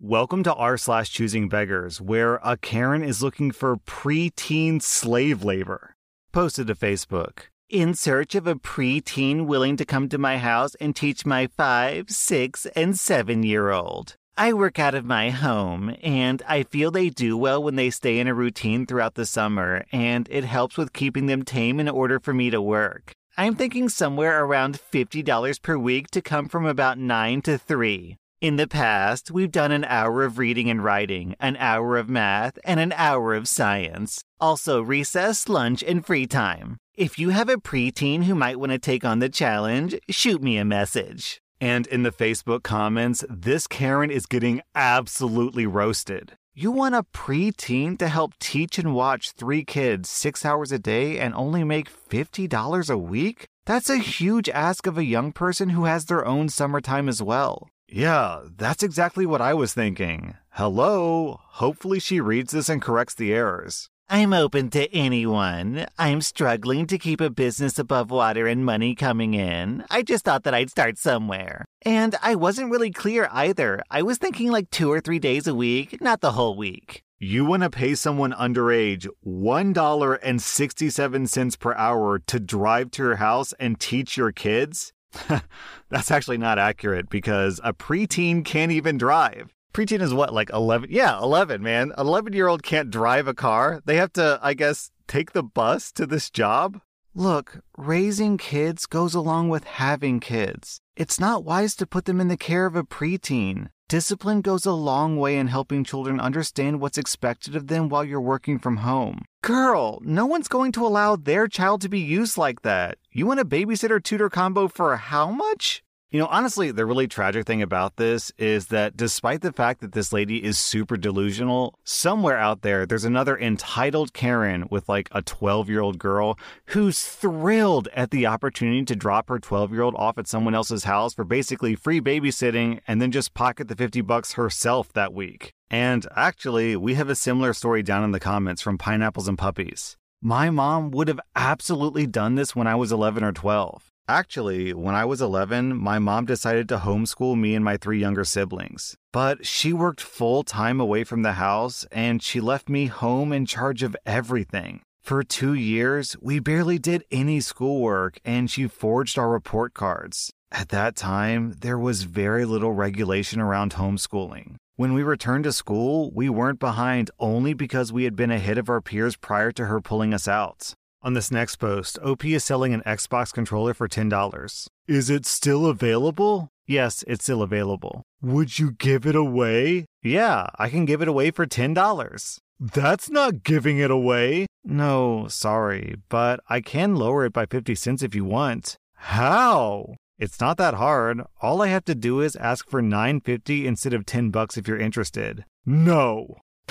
Welcome to r slash choosing beggars, where a Karen is looking for preteen slave labor. Posted to Facebook. In search of a preteen willing to come to my house and teach my five, six, and seven year old. I work out of my home, and I feel they do well when they stay in a routine throughout the summer, and it helps with keeping them tame in order for me to work. I'm thinking somewhere around $50 per week to come from about 9 to 3. In the past, we've done an hour of reading and writing, an hour of math, and an hour of science. Also, recess, lunch, and free time. If you have a preteen who might want to take on the challenge, shoot me a message. And in the Facebook comments, this Karen is getting absolutely roasted. You want a preteen to help teach and watch three kids six hours a day and only make $50 a week? That's a huge ask of a young person who has their own summertime as well. Yeah, that's exactly what I was thinking. Hello? Hopefully she reads this and corrects the errors. I'm open to anyone. I'm struggling to keep a business above water and money coming in. I just thought that I'd start somewhere. And I wasn't really clear either. I was thinking like two or three days a week, not the whole week. You want to pay someone underage $1.67 per hour to drive to your house and teach your kids? That's actually not accurate because a preteen can't even drive. Preteen is what, like 11? Yeah, 11, man. 11 year old can't drive a car. They have to, I guess, take the bus to this job? Look, raising kids goes along with having kids. It's not wise to put them in the care of a preteen. Discipline goes a long way in helping children understand what's expected of them while you're working from home. Girl, no one's going to allow their child to be used like that. You want a babysitter tutor combo for how much? You know, honestly, the really tragic thing about this is that despite the fact that this lady is super delusional, somewhere out there, there's another entitled Karen with like a 12 year old girl who's thrilled at the opportunity to drop her 12 year old off at someone else's house for basically free babysitting and then just pocket the 50 bucks herself that week. And actually, we have a similar story down in the comments from Pineapples and Puppies. My mom would have absolutely done this when I was 11 or 12. Actually, when I was 11, my mom decided to homeschool me and my three younger siblings. But she worked full time away from the house and she left me home in charge of everything. For two years, we barely did any schoolwork and she forged our report cards. At that time, there was very little regulation around homeschooling. When we returned to school, we weren't behind only because we had been ahead of our peers prior to her pulling us out. On this next post, OP is selling an Xbox controller for $10. Is it still available? Yes, it's still available. Would you give it away? Yeah, I can give it away for $10. That's not giving it away. No, sorry, but I can lower it by 50 cents if you want. How? It's not that hard. All I have to do is ask for 9.50 instead of 10 bucks if you're interested. No.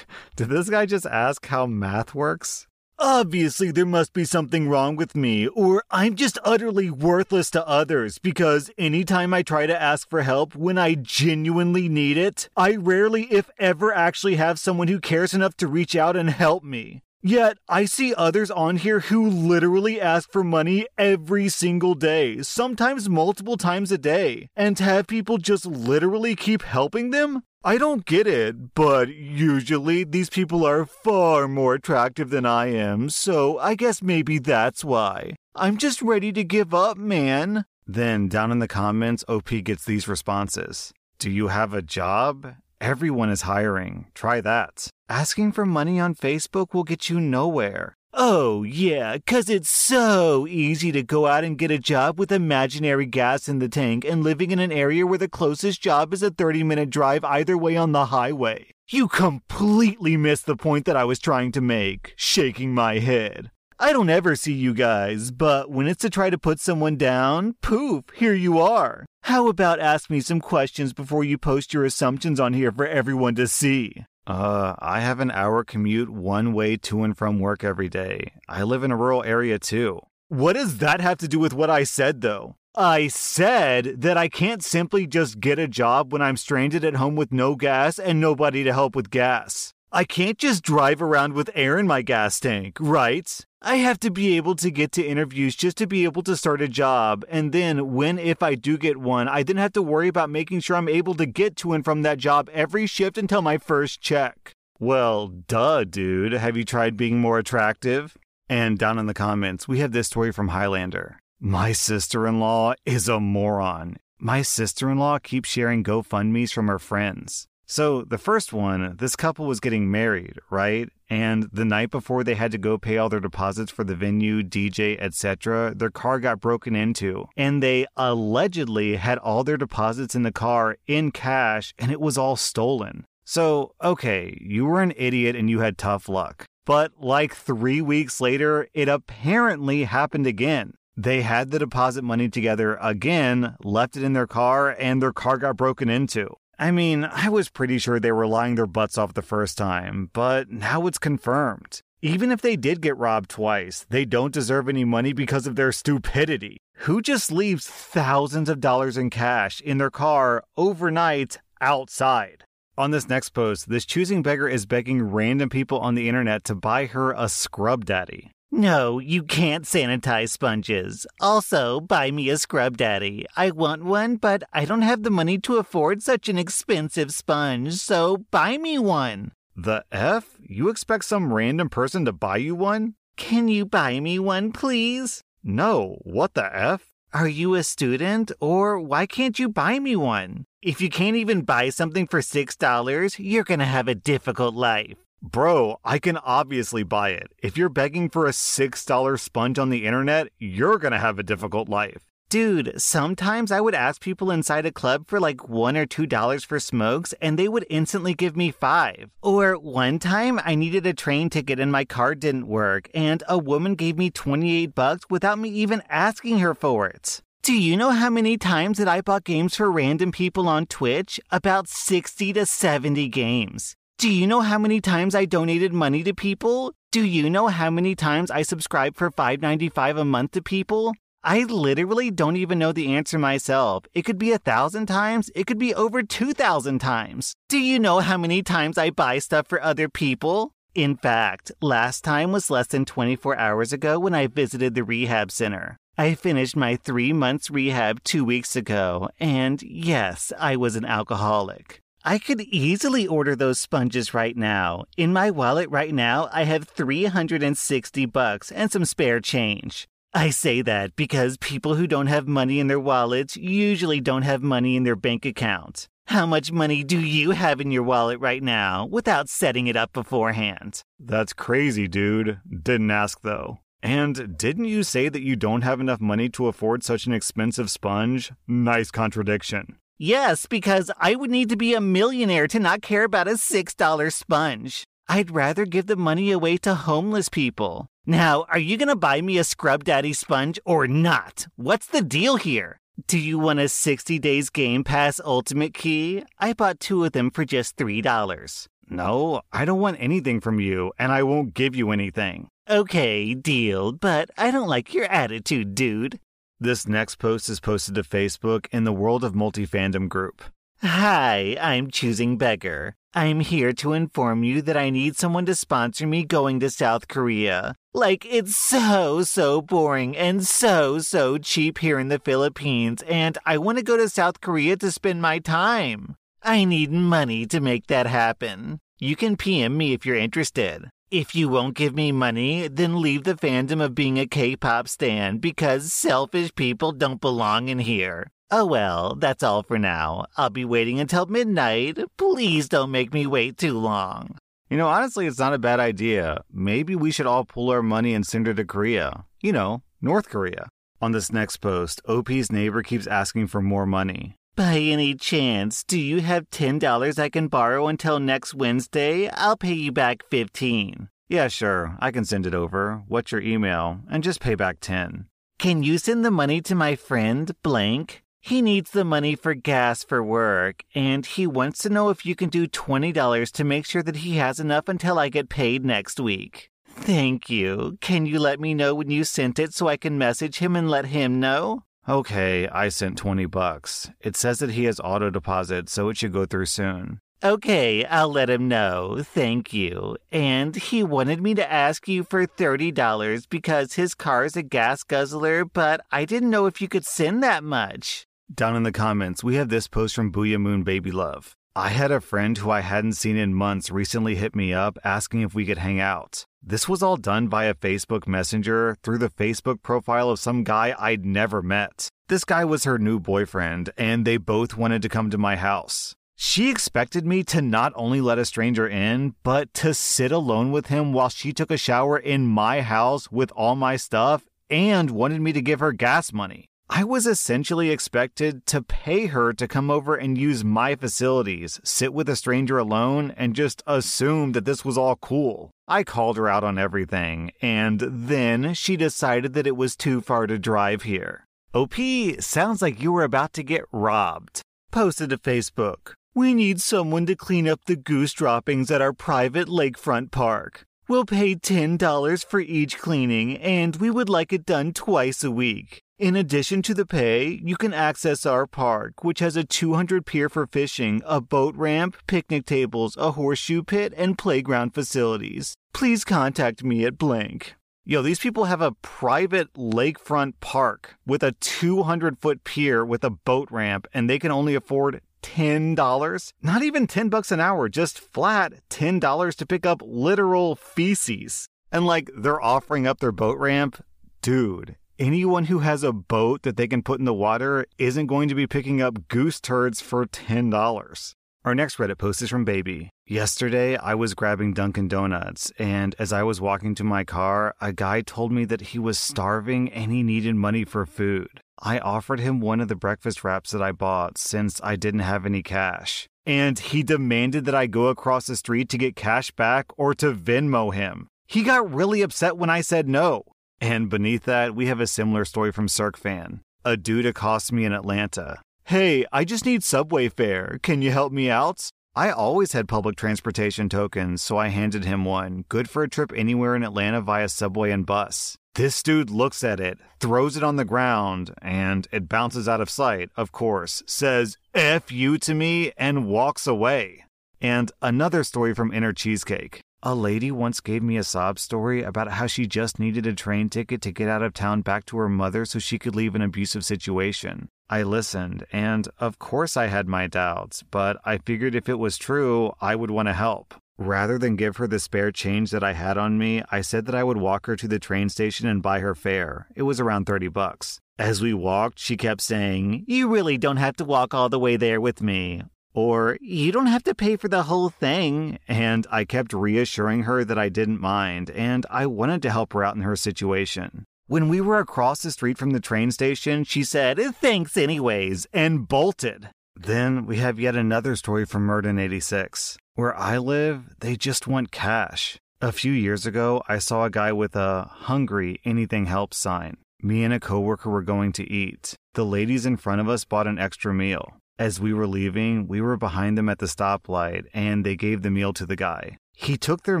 Did this guy just ask how math works? Obviously, there must be something wrong with me, or I'm just utterly worthless to others because anytime I try to ask for help when I genuinely need it, I rarely, if ever, actually have someone who cares enough to reach out and help me. Yet, I see others on here who literally ask for money every single day, sometimes multiple times a day, and have people just literally keep helping them? I don't get it, but usually these people are far more attractive than I am, so I guess maybe that's why. I'm just ready to give up, man. Then down in the comments, OP gets these responses Do you have a job? Everyone is hiring. Try that. Asking for money on Facebook will get you nowhere. Oh, yeah, 'cause it's so easy to go out and get a job with imaginary gas in the tank and living in an area where the closest job is a 30 minute drive either way on the highway. You completely missed the point that I was trying to make, shaking my head. I don't ever see you guys, but when it's to try to put someone down, poof, here you are. How about ask me some questions before you post your assumptions on here for everyone to see? Uh, I have an hour commute one way to and from work every day. I live in a rural area too. What does that have to do with what I said, though? I said that I can't simply just get a job when I'm stranded at home with no gas and nobody to help with gas. I can't just drive around with air in my gas tank, right? I have to be able to get to interviews just to be able to start a job. And then, when if I do get one, I then have to worry about making sure I'm able to get to and from that job every shift until my first check. Well, duh, dude. Have you tried being more attractive? And down in the comments, we have this story from Highlander. My sister in law is a moron. My sister in law keeps sharing GoFundMe's from her friends. So, the first one, this couple was getting married, right? And the night before they had to go pay all their deposits for the venue, DJ, etc., their car got broken into. And they allegedly had all their deposits in the car in cash and it was all stolen. So, okay, you were an idiot and you had tough luck. But like three weeks later, it apparently happened again. They had the deposit money together again, left it in their car, and their car got broken into. I mean, I was pretty sure they were lying their butts off the first time, but now it's confirmed. Even if they did get robbed twice, they don't deserve any money because of their stupidity. Who just leaves thousands of dollars in cash in their car overnight outside? On this next post, this choosing beggar is begging random people on the internet to buy her a scrub daddy. No, you can't sanitize sponges. Also, buy me a scrub daddy. I want one, but I don't have the money to afford such an expensive sponge, so buy me one. The F? You expect some random person to buy you one? Can you buy me one, please? No, what the F? Are you a student, or why can't you buy me one? If you can't even buy something for $6, you're gonna have a difficult life. Bro, I can obviously buy it. If you're begging for a $6 sponge on the internet, you're gonna have a difficult life. Dude, sometimes I would ask people inside a club for like one or two dollars for smokes, and they would instantly give me five. Or one time I needed a train ticket and my card didn't work, and a woman gave me 28 bucks without me even asking her for it. Do you know how many times that I bought games for random people on Twitch? About 60 to 70 games. Do you know how many times I donated money to people? Do you know how many times I subscribe for $5.95 a month to people? I literally don't even know the answer myself. It could be a thousand times, it could be over 2,000 times. Do you know how many times I buy stuff for other people? In fact, last time was less than 24 hours ago when I visited the rehab center. I finished my three months rehab two weeks ago, and yes, I was an alcoholic. I could easily order those sponges right now. In my wallet right now, I have 360 bucks and some spare change. I say that because people who don't have money in their wallets usually don't have money in their bank account. How much money do you have in your wallet right now without setting it up beforehand? That's crazy, dude. Didn't ask though. And didn't you say that you don't have enough money to afford such an expensive sponge? Nice contradiction. Yes, because I would need to be a millionaire to not care about a $6 sponge. I'd rather give the money away to homeless people. Now, are you going to buy me a Scrub Daddy sponge or not? What's the deal here? Do you want a 60 days Game Pass Ultimate Key? I bought two of them for just $3. No, I don't want anything from you, and I won't give you anything. Okay, deal, but I don't like your attitude, dude. This next post is posted to Facebook in the World of Multi-Fandom group. Hi, I'm Choosing Beggar. I'm here to inform you that I need someone to sponsor me going to South Korea. Like, it's so, so boring and so, so cheap here in the Philippines, and I want to go to South Korea to spend my time. I need money to make that happen. You can PM me if you're interested. If you won't give me money, then leave the fandom of being a K pop stan because selfish people don't belong in here. Oh well, that's all for now. I'll be waiting until midnight. Please don't make me wait too long. You know, honestly, it's not a bad idea. Maybe we should all pool our money and send her to Korea. You know, North Korea. On this next post, OP's neighbor keeps asking for more money. By any chance, do you have $10 I can borrow until next Wednesday? I'll pay you back 15. Yeah, sure. I can send it over. What's your email? And just pay back 10. Can you send the money to my friend, blank? He needs the money for gas for work, and he wants to know if you can do $20 to make sure that he has enough until I get paid next week. Thank you. Can you let me know when you sent it so I can message him and let him know? Okay, I sent 20 bucks. It says that he has auto deposit, so it should go through soon. Okay, I'll let him know. Thank you. And he wanted me to ask you for $30 because his car's a gas guzzler, but I didn't know if you could send that much. Down in the comments, we have this post from Booyah Moon Baby Love. I had a friend who I hadn't seen in months recently hit me up asking if we could hang out. This was all done via Facebook Messenger through the Facebook profile of some guy I'd never met. This guy was her new boyfriend, and they both wanted to come to my house. She expected me to not only let a stranger in, but to sit alone with him while she took a shower in my house with all my stuff and wanted me to give her gas money. I was essentially expected to pay her to come over and use my facilities, sit with a stranger alone, and just assume that this was all cool. I called her out on everything, and then she decided that it was too far to drive here. OP, sounds like you were about to get robbed. Posted to Facebook. We need someone to clean up the goose droppings at our private lakefront park. We'll pay $10 for each cleaning, and we would like it done twice a week. In addition to the pay, you can access our park, which has a 200 pier for fishing, a boat ramp, picnic tables, a horseshoe pit, and playground facilities. Please contact me at blank. Yo, these people have a private lakefront park with a 200 foot pier with a boat ramp, and they can only afford $10. Not even 10 bucks an hour, just flat $10 to pick up literal feces. And like they're offering up their boat ramp. Dude, anyone who has a boat that they can put in the water isn't going to be picking up goose turds for $10. Our next Reddit post is from Baby. Yesterday, I was grabbing Dunkin' Donuts, and as I was walking to my car, a guy told me that he was starving and he needed money for food. I offered him one of the breakfast wraps that I bought since I didn't have any cash. And he demanded that I go across the street to get cash back or to Venmo him. He got really upset when I said no. And beneath that, we have a similar story from Cirque Fan. A dude accosts me in Atlanta. Hey, I just need subway fare. Can you help me out? I always had public transportation tokens, so I handed him one, good for a trip anywhere in Atlanta via subway and bus. This dude looks at it, throws it on the ground, and it bounces out of sight, of course, says, F you to me, and walks away. And another story from Inner Cheesecake. A lady once gave me a sob story about how she just needed a train ticket to get out of town back to her mother so she could leave an abusive situation. I listened, and of course I had my doubts, but I figured if it was true, I would want to help. Rather than give her the spare change that I had on me, I said that I would walk her to the train station and buy her fare. It was around 30 bucks. As we walked, she kept saying, You really don't have to walk all the way there with me. Or, you don't have to pay for the whole thing. And I kept reassuring her that I didn't mind and I wanted to help her out in her situation. When we were across the street from the train station, she said, Thanks, anyways, and bolted. Then we have yet another story from Murden 86. Where I live, they just want cash. A few years ago, I saw a guy with a hungry, anything helps sign. Me and a coworker were going to eat. The ladies in front of us bought an extra meal. As we were leaving, we were behind them at the stoplight and they gave the meal to the guy. He took their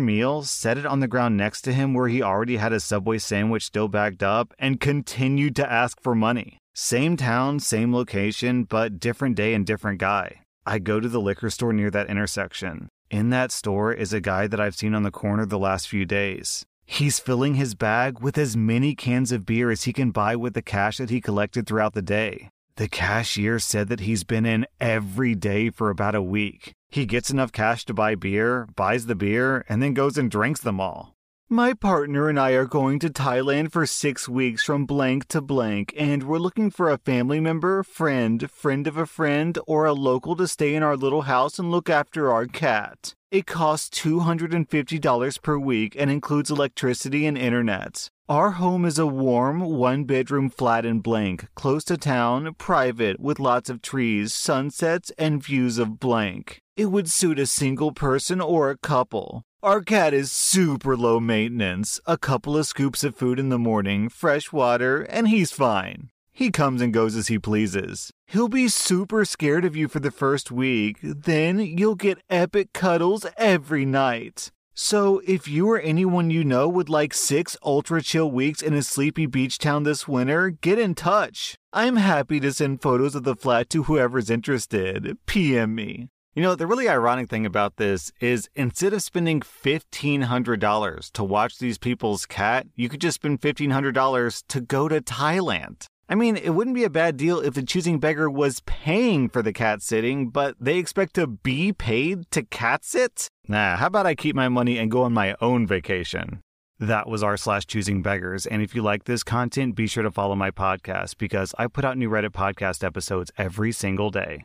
meal, set it on the ground next to him where he already had a Subway sandwich still bagged up, and continued to ask for money. Same town, same location, but different day and different guy. I go to the liquor store near that intersection. In that store is a guy that I've seen on the corner the last few days. He's filling his bag with as many cans of beer as he can buy with the cash that he collected throughout the day. The cashier said that he's been in every day for about a week. He gets enough cash to buy beer, buys the beer, and then goes and drinks them all. My partner and I are going to Thailand for six weeks from blank to blank, and we're looking for a family member, friend, friend of a friend, or a local to stay in our little house and look after our cat. It costs $250 per week and includes electricity and internet. Our home is a warm, one bedroom flat in blank, close to town, private, with lots of trees, sunsets, and views of blank. It would suit a single person or a couple. Our cat is super low maintenance. A couple of scoops of food in the morning, fresh water, and he's fine. He comes and goes as he pleases. He'll be super scared of you for the first week, then you'll get epic cuddles every night. So, if you or anyone you know would like six ultra chill weeks in a sleepy beach town this winter, get in touch. I'm happy to send photos of the flat to whoever's interested. PM me. You know, the really ironic thing about this is instead of spending $1,500 to watch these people's cat, you could just spend $1,500 to go to Thailand. I mean, it wouldn't be a bad deal if the choosing beggar was paying for the cat sitting, but they expect to be paid to cat sit? Nah, how about I keep my money and go on my own vacation? That was r slash choosing beggars. And if you like this content, be sure to follow my podcast because I put out new Reddit podcast episodes every single day.